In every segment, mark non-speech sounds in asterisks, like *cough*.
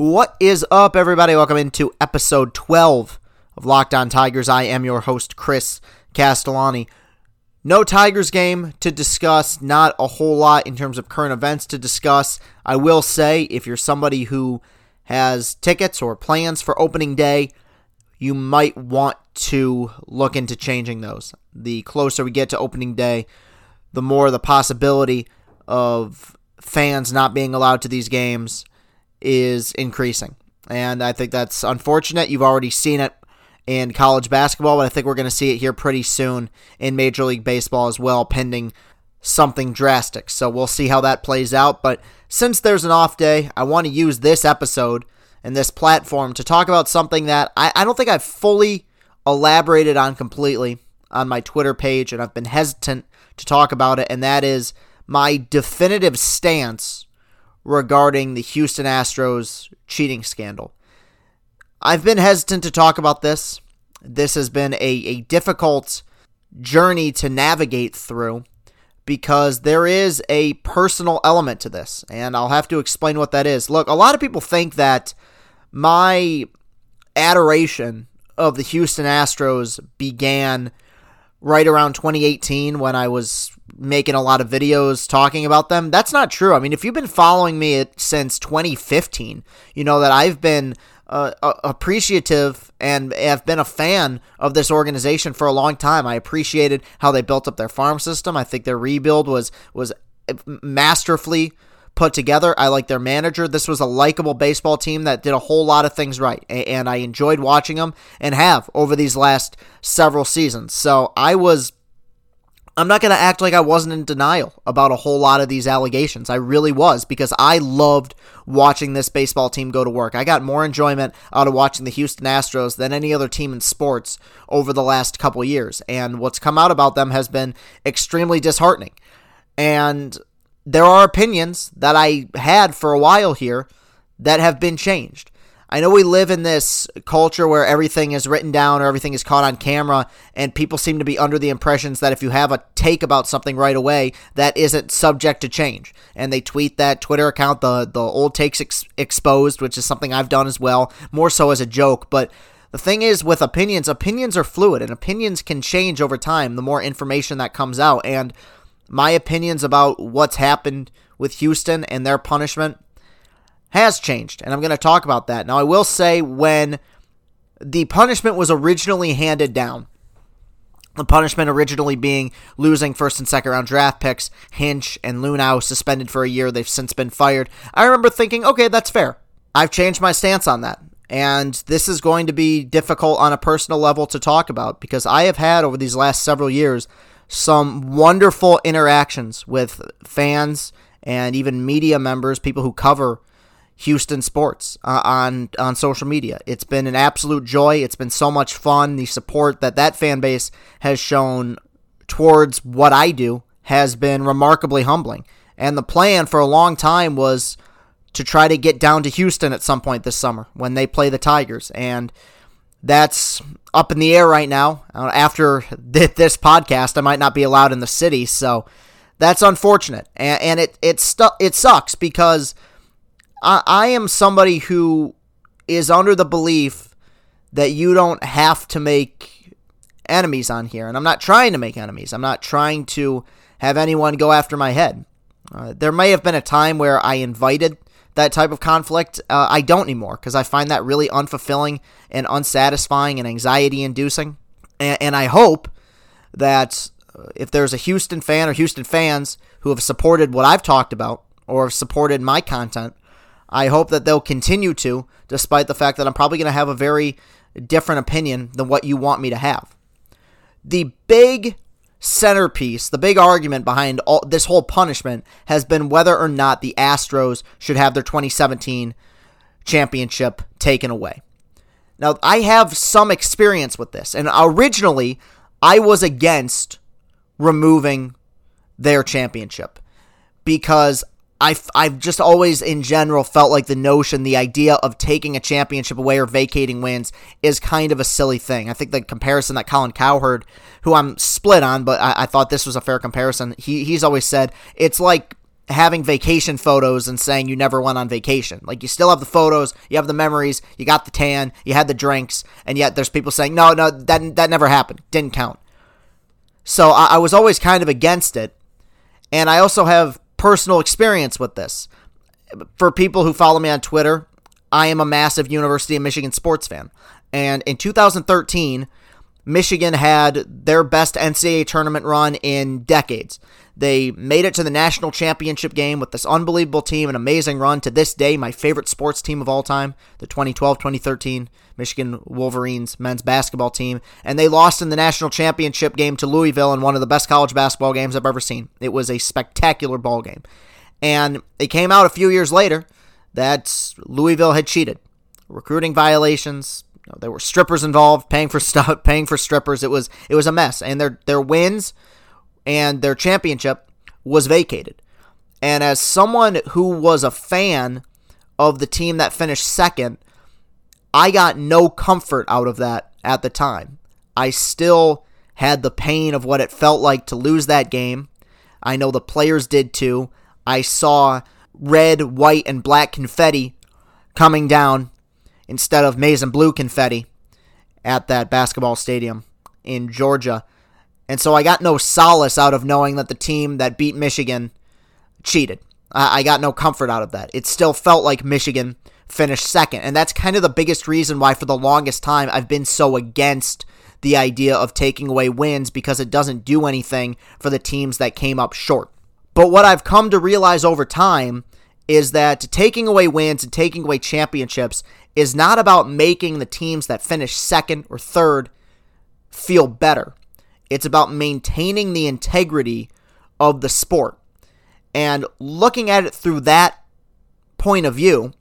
What is up, everybody? Welcome into episode 12 of Locked On Tigers. I am your host, Chris Castellani. No Tigers game to discuss, not a whole lot in terms of current events to discuss. I will say, if you're somebody who has tickets or plans for opening day, you might want to look into changing those. The closer we get to opening day, the more the possibility of fans not being allowed to these games is increasing. And I think that's unfortunate. You've already seen it in college basketball, but I think we're going to see it here pretty soon in Major League Baseball as well, pending something drastic. So we'll see how that plays out. But since there's an off day, I want to use this episode and this platform to talk about something that I, I don't think I've fully elaborated on completely on my Twitter page, and I've been hesitant to talk about it, and that is my definitive stance regarding the Houston Astros cheating scandal. I've been hesitant to talk about this. This has been a, a difficult journey to navigate through because there is a personal element to this, and I'll have to explain what that is. Look, a lot of people think that my adoration of the Houston Astros began right around 2018 when I was making a lot of videos talking about them. That's not true. I mean, if you've been following me since 2015, you know that I've been uh, appreciative and have been a fan of this organization for a long time. I appreciated how they built up their farm system. I think their rebuild was was masterfully put together. I like their manager. This was a likable baseball team that did a whole lot of things right, and I enjoyed watching them and have over these last several seasons. So I was. I'm not going to act like I wasn't in denial about a whole lot of these allegations. I really was because I loved watching this baseball team go to work. I got more enjoyment out of watching the Houston Astros than any other team in sports over the last couple years. And what's come out about them has been extremely disheartening. And there are opinions that I had for a while here that have been changed. I know we live in this culture where everything is written down or everything is caught on camera, and people seem to be under the impressions that if you have a take about something right away, that isn't subject to change. And they tweet that Twitter account, the the old takes ex- exposed, which is something I've done as well, more so as a joke. But the thing is, with opinions, opinions are fluid, and opinions can change over time. The more information that comes out, and my opinions about what's happened with Houston and their punishment has changed, and I'm going to talk about that. Now, I will say when the punishment was originally handed down, the punishment originally being losing first and second round draft picks, Hinch and Luhnow suspended for a year. They've since been fired. I remember thinking, okay, that's fair. I've changed my stance on that. And this is going to be difficult on a personal level to talk about because I have had over these last several years some wonderful interactions with fans and even media members, people who cover Houston sports uh, on on social media. It's been an absolute joy. It's been so much fun. The support that that fan base has shown towards what I do has been remarkably humbling. And the plan for a long time was to try to get down to Houston at some point this summer when they play the Tigers. And that's up in the air right now. Uh, after this podcast, I might not be allowed in the city, so that's unfortunate, and, and it it stu- it sucks because I, I am somebody who is under the belief that you don't have to make enemies on here, and I'm not trying to make enemies. I'm not trying to have anyone go after my head. Uh, there may have been a time where I invited that type of conflict. Uh, I don't anymore because I find that really unfulfilling and unsatisfying and anxiety inducing. And, and, I hope that uh, if there's a Houston fan or Houston fans who have supported what I've talked about or have supported my content, I hope that they'll continue to, despite the fact that I'm probably going to have a very different opinion than what you want me to have. The big centerpiece, the big argument behind all this whole punishment has been whether or not the Astros should have their 2017 championship taken away. Now, I have some experience with this, and originally I was against removing their championship because I've, I've just always, in general, felt like the notion, the idea of taking a championship away or vacating wins is kind of a silly thing. I think the comparison that Colin Cowherd, who I'm split on, but I, I thought this was a fair comparison, he, he's always said it's like having vacation photos and saying you never went on vacation. Like you still have the photos, you have the memories, you got the tan, you had the drinks, and yet there's people saying no, no, that that never happened, didn't count. So I, I was always kind of against it, and I also have personal experience with this. For people who follow me on Twitter, I am a massive University of Michigan sports fan, and in 2013. Michigan had their best NCAA tournament run in decades. They made it to the national championship game with this unbelievable team, an amazing run. To this day, my favorite sports team of all time, the 2012 2013 Michigan Wolverines men's basketball team. And they lost in the national championship game to Louisville in one of the best college basketball games I've ever seen. It was a spectacular ball game. And it came out a few years later that Louisville had cheated. Recruiting violations, there were strippers involved, paying for *laughs* stuff, paying for strippers. It was it was a mess, and their their wins and their championship was vacated. And as someone who was a fan of the team that finished second, I got no comfort out of that at the time. I still had the pain of what it felt like to lose that game. I know the players did too. I saw red, white, and black confetti coming down instead of maize and blue confetti at that basketball stadium in Georgia. And so I got no solace out of knowing that the team that beat Michigan cheated. I, got no comfort out of that. It still felt like Michigan finished second. And that's kind of the biggest reason why, for the longest time, I've been so against the idea of taking away wins because it doesn't do anything for the teams that came up short. But what I've come to realize over time is that taking away wins and taking away championships is not about making the teams that finish second or third feel better. It's about maintaining the integrity of the sport. And looking at it through that point of view,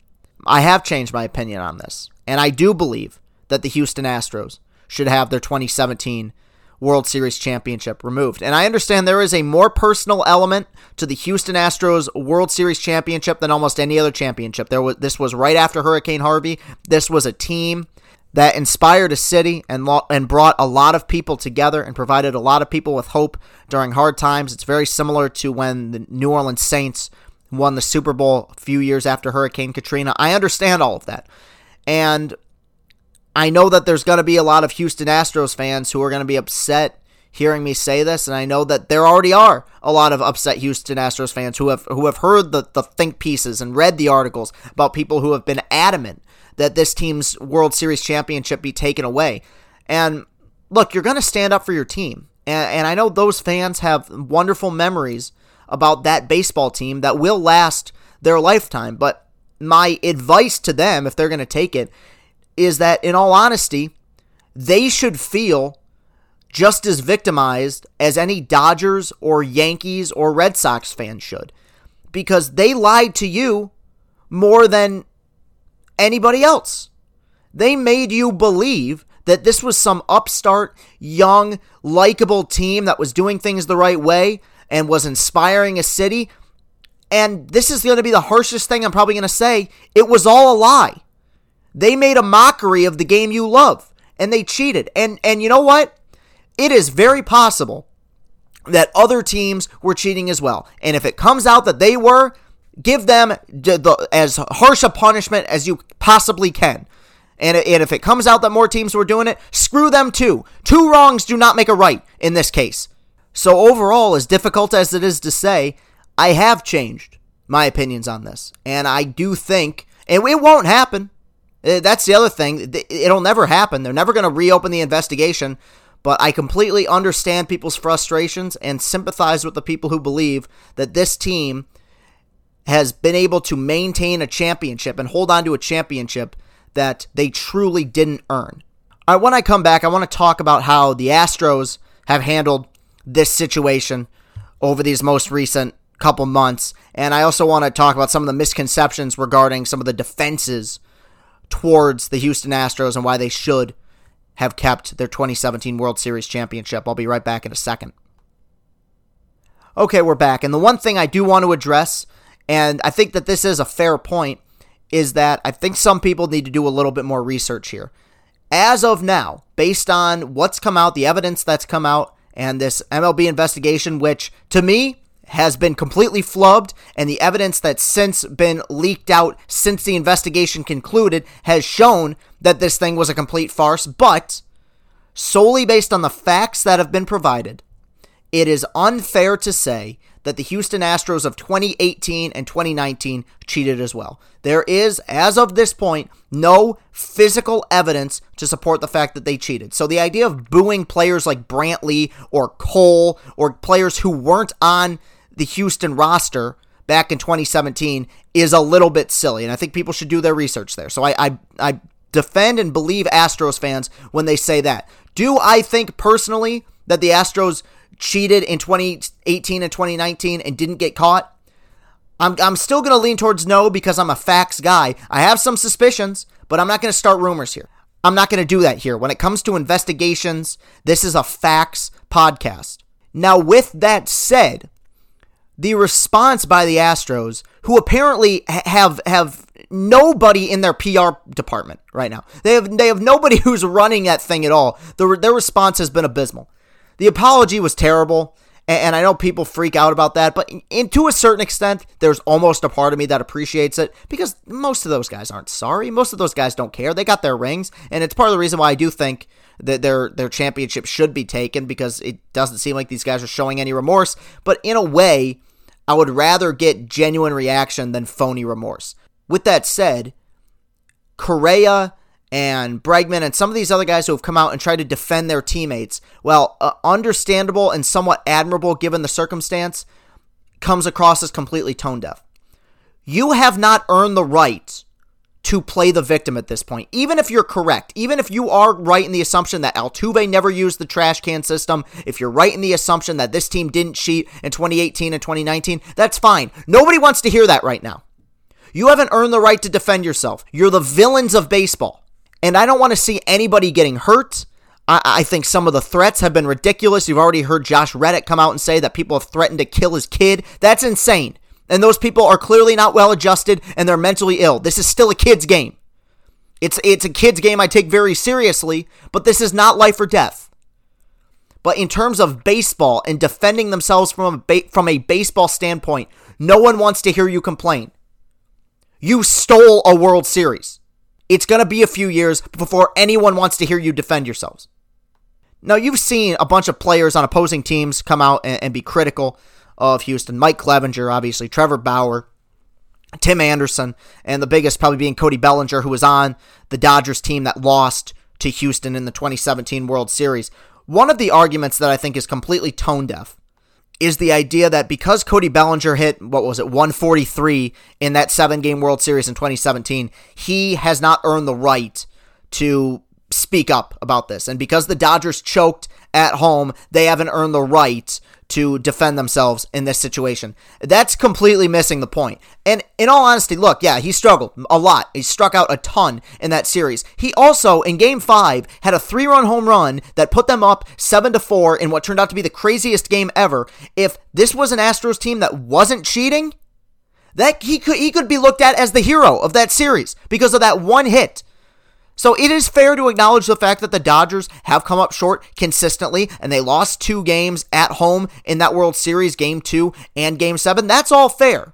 I have changed my opinion on this. And I do believe that the Houston Astros should have their 2017 World Series championship removed. And I understand there is a more personal element to the Houston Astros World Series championship than almost any other championship. There was this was right after Hurricane Harvey. This was a team that inspired a city and lo- and brought a lot of people together and provided a lot of people with hope during hard times. It's very similar to when the New Orleans Saints won the Super Bowl a few years after Hurricane Katrina. I understand all of that. And I know that there's going to be a lot of Houston Astros fans who are going to be upset hearing me say this, and I know that there already are a lot of upset Houston Astros fans who have who have heard the, the think pieces and read the articles about people who have been adamant that this team's World Series championship be taken away. And look, you're going to stand up for your team. And, and I know those fans have wonderful memories about that baseball team that will last their lifetime. But my advice to them, if they're going to take it, is that in all honesty, they should feel just as victimized as any Dodgers or Yankees or Red Sox fans should. Because they lied to you more than anybody else. They made you believe that this was some upstart, young, likable team that was doing things the right way and was inspiring a city. And this is going to be the harshest thing I'm probably going to say. It was all a lie. They made a mockery of the game you love and they cheated. And and you know what? It is very possible that other teams were cheating as well. And if it comes out that they were, give them the, as harsh a punishment as you possibly can. And, and if it comes out that more teams were doing it, screw them too. Two wrongs do not make a right in this case. So, overall, as difficult as it is to say, I have changed my opinions on this. And I do think, and it won't happen. Eh, that's the other thing. It'll never happen. They're never going to reopen the investigation. But I completely understand people's frustrations and sympathize with the people who believe that this team has been able to maintain a championship and hold on to a championship that they truly didn't earn. All right, when I come back, I want to talk about how the Astros have handled this situation over these most recent couple months. And I also want to talk about some of the misconceptions regarding some of the defenses towards the Houston Astros and why they should have kept their 2017 World Series championship. I'll be right back in a second. Okay, we're back. And the one thing I do want to address and I think that this is a fair point, is that I think some people need to do a little bit more research here. As of now, based on what's come out, the evidence that's come out, and this MLB investigation, which to me has been completely flubbed, and the evidence that's since been leaked out since the investigation concluded has shown that this thing was a complete farce. But solely based on the facts that have been provided, it is unfair to say that the Houston Astros of 2018 and 2019 cheated as well. There is, as of this point, no physical evidence to support the fact that they cheated. So the idea of booing players like Brantley or Cole or players who weren't on the Houston roster back in 2017 is a little bit silly, and I think people should do their research there. So I, I, I defend and believe Astros fans when they say that. Do I think personally that the Astros cheated in 2018 and 2019 and didn't get caught? I'm, I'm still going to lean towards no because I'm a facts guy. I have some suspicions, but I'm not going to start rumors here. I'm not going to do that here. When it comes to investigations, this is a facts podcast. Now, with that said, the response by the Astros, who apparently have have nobody in their PR department right now. They have they have nobody *laughs* who's running that thing at all. Their their response has been abysmal. The apology was terrible, and I know people freak out about that, but to a certain extent, there's almost a part of me that appreciates it because most of those guys aren't sorry. Most of those guys don't care. They got their rings, and it's part of the reason why I do think that their their championship should be taken because it doesn't seem like these guys are showing any remorse. But in a way, I would rather get genuine reaction than phony remorse. With that said, Correa and Bregman and some of these other guys who have come out and tried to defend their teammates, well, uh, understandable and somewhat admirable given the circumstance, comes across as completely tone deaf. You have not earned the right to play the victim at this point. Even if you're correct, even if you are right in the assumption that Altuve never used the trash can system, if you're right in the assumption that this team didn't cheat in 2018 and 2019, that's fine. Nobody wants to hear that right now. You haven't earned the right to defend yourself. You're the villains of baseball. And I don't want to see anybody getting hurt. I, I, think some of the threats have been ridiculous. You've already heard Josh Reddick come out and say that people have threatened to kill his kid. That's insane. And those people are clearly not well adjusted and they're mentally ill. This is still a kid's game. It's it's a kid's game I take very seriously, but this is not life or death. But in terms of baseball and defending themselves from a ba- from a baseball standpoint, no one wants to hear you complain. You stole a World Series. It's going to be a few years before anyone wants to hear you defend yourselves. Now, you've seen a bunch of players on opposing teams come out and, and be critical of Houston. Mike Clevinger, obviously, Trevor Bauer, Tim Anderson, and the biggest probably being Cody Bellinger, who was on the Dodgers team that lost to Houston in the 2017 World Series. One of the arguments that I think is completely tone deaf is the idea that because Cody Bellinger hit, what was it, 143 in that seven game World Series in 2017, he has not earned the right to speak up about this. And because the Dodgers choked at home, they haven't earned the right to defend themselves in this situation. That's completely missing the point. And in all honesty, look, yeah, he struggled a lot. He struck out a ton in that series. He also, in game five, had a three run home run that put them up 7 to 4 in what turned out to be the craziest game ever. If this was an Astros team that wasn't cheating, that he could he could be looked at as the hero of that series because of that one hit so it is fair to acknowledge the fact that the Dodgers have come up short consistently and they lost two games at home in that World Series, game two and game seven. That's all fair.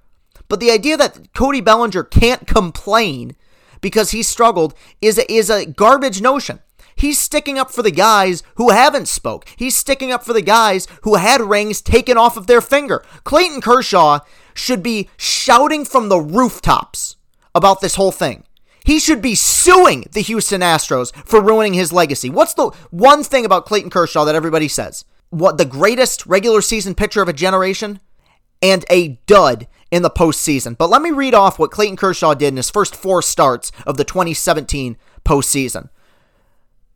But the idea that Cody Bellinger can't complain because he struggled is a, is a garbage notion. He's sticking up for the guys who haven't spoke. He's sticking up for the guys who had rings taken off of their finger. Clayton Kershaw should be shouting from the rooftops about this whole thing. He should be suing the Houston Astros for ruining his legacy. What's the one thing about Clayton Kershaw that everybody says? What the greatest regular season pitcher of a generation and a dud in the postseason. But let me read off what Clayton Kershaw did in his first four starts of the 2017 postseason.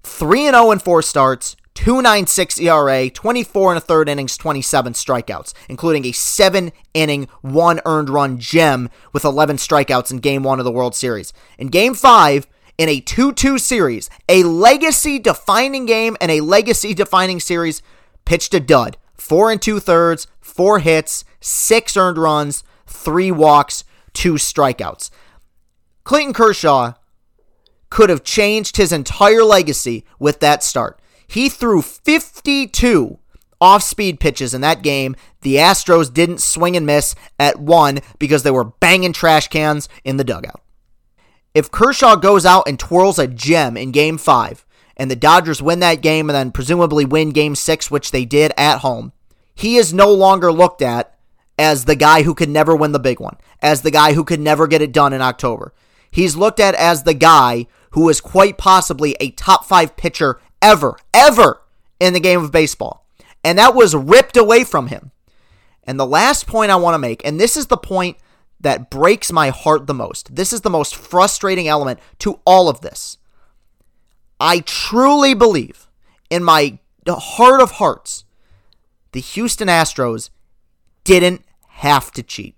3 0 in four starts, 296 ERA, 24 and a third innings, 27 strikeouts, including a seven inning, one earned run gem with 11 strikeouts in game one of the World Series. In game five, in a 2 2 series, a legacy defining game and a legacy defining series, pitched a dud. Four and two thirds, four hits, six earned runs, three walks, two strikeouts. Clayton Kershaw could have changed his entire legacy with that start. He threw 52 off speed pitches in that game. The Astros didn't swing and miss at one because they were banging trash cans in the dugout. If Kershaw goes out and twirls a gem in game five, and the Dodgers win that game and then presumably win game six, which they did at home, he is no longer looked at as the guy who could never win the big one, as the guy who could never get it done in October. He's looked at as the guy who is quite possibly a top five pitcher ever, ever in the game of baseball. And that was ripped away from him. And the last point I want to make, and this is the point that breaks my heart the most, this is the most frustrating element to all of this. I truly believe in my heart of hearts, the Houston Astros didn't have to cheat.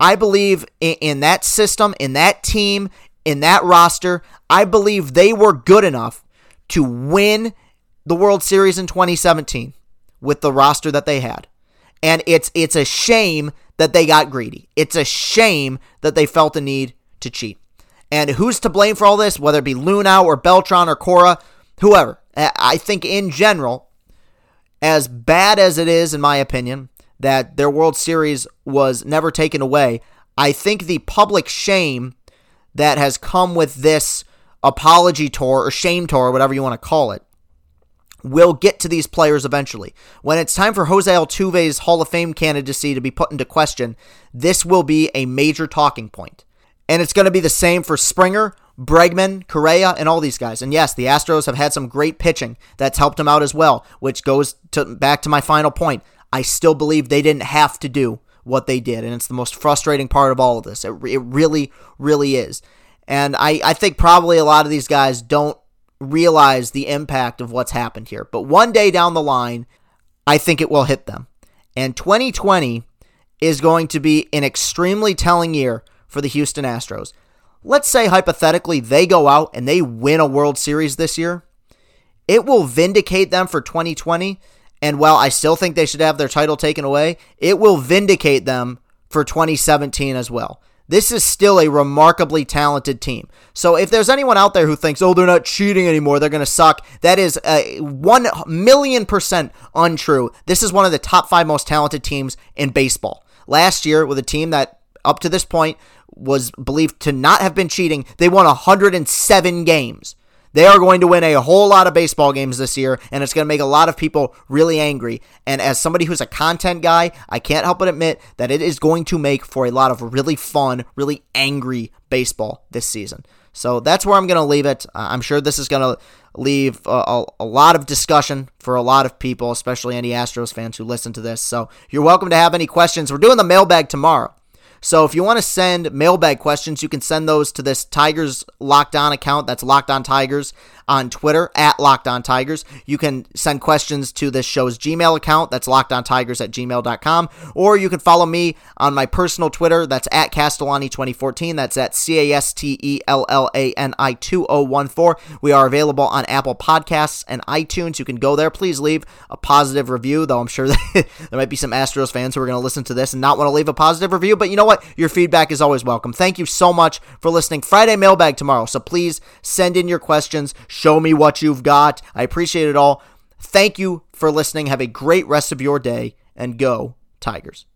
I believe in, that system, in that team, in that roster. I believe they were good enough to win the World Series in 2017 with the roster that they had. And it's it's a shame that they got greedy. It's a shame that they felt the need to cheat. And who's to blame for all this, whether it be Luhnow or Beltran or Cora, whoever. I think in general, as bad as it is, in my opinion, that their World Series was never taken away, I think the public shame that has come with this apology tour or shame tour, whatever you want to call it, will get to these players eventually. When it's time for Jose Altuve's Hall of Fame candidacy to be put into question, this will be a major talking point. And it's going to be the same for Springer, Bregman, Correa, and all these guys. And yes, the Astros have had some great pitching that's helped them out as well, which goes to back to my final point. I still believe they didn't have to do what they did. And it's the most frustrating part of all of this. It, it really, really is. And I, I think probably a lot of these guys don't realize the impact of what's happened here. But one day down the line, I think it will hit them. And 2020 is going to be an extremely telling year for the Houston Astros. Let's say hypothetically they go out and they win a World Series this year. It will vindicate them for 2020 and while I still think they should have their title taken away, it will vindicate them for 2017 as well. This is still a remarkably talented team. So if there's anyone out there who thinks, oh, they're not cheating anymore, they're going to suck, that is a 1 million percent untrue. This is one of the top five most talented teams in baseball. Last year, with a team that up to this point was believed to not have been cheating, they won 107 games. They are going to win a whole lot of baseball games this year, and it's going to make a lot of people really angry. And as somebody who's a content guy, I can't help but admit that it is going to make for a lot of really fun, really angry baseball this season. So that's where I'm going to leave it. I'm sure this is going to leave a, a, a, lot of discussion for a lot of people, especially any Astros fans who listen to this. So you're welcome to have any questions. We're doing the mailbag tomorrow. So if you want to send mailbag questions, you can send those to this Tigers Locked On account. That's Locked On Tigers on Twitter at Locked On Tigers. You can send questions to this show's Gmail account. That's lockedontigers at gmail.com. Or you can follow me on my personal Twitter. That's at Castellani2014. That's at C A S T E L L A N I 2014. We are available on Apple Podcasts and iTunes. You can go there. Please leave a positive review, though I'm sure *laughs* there might be some Astros fans who are going to listen to this and not want to leave a positive review. But you know what? Your feedback is always welcome. Thank you so much for listening. Friday mailbag tomorrow. So please send in your questions. Show me what you've got. I appreciate it all. Thank you for listening. Have a great rest of your day and go, Tigers.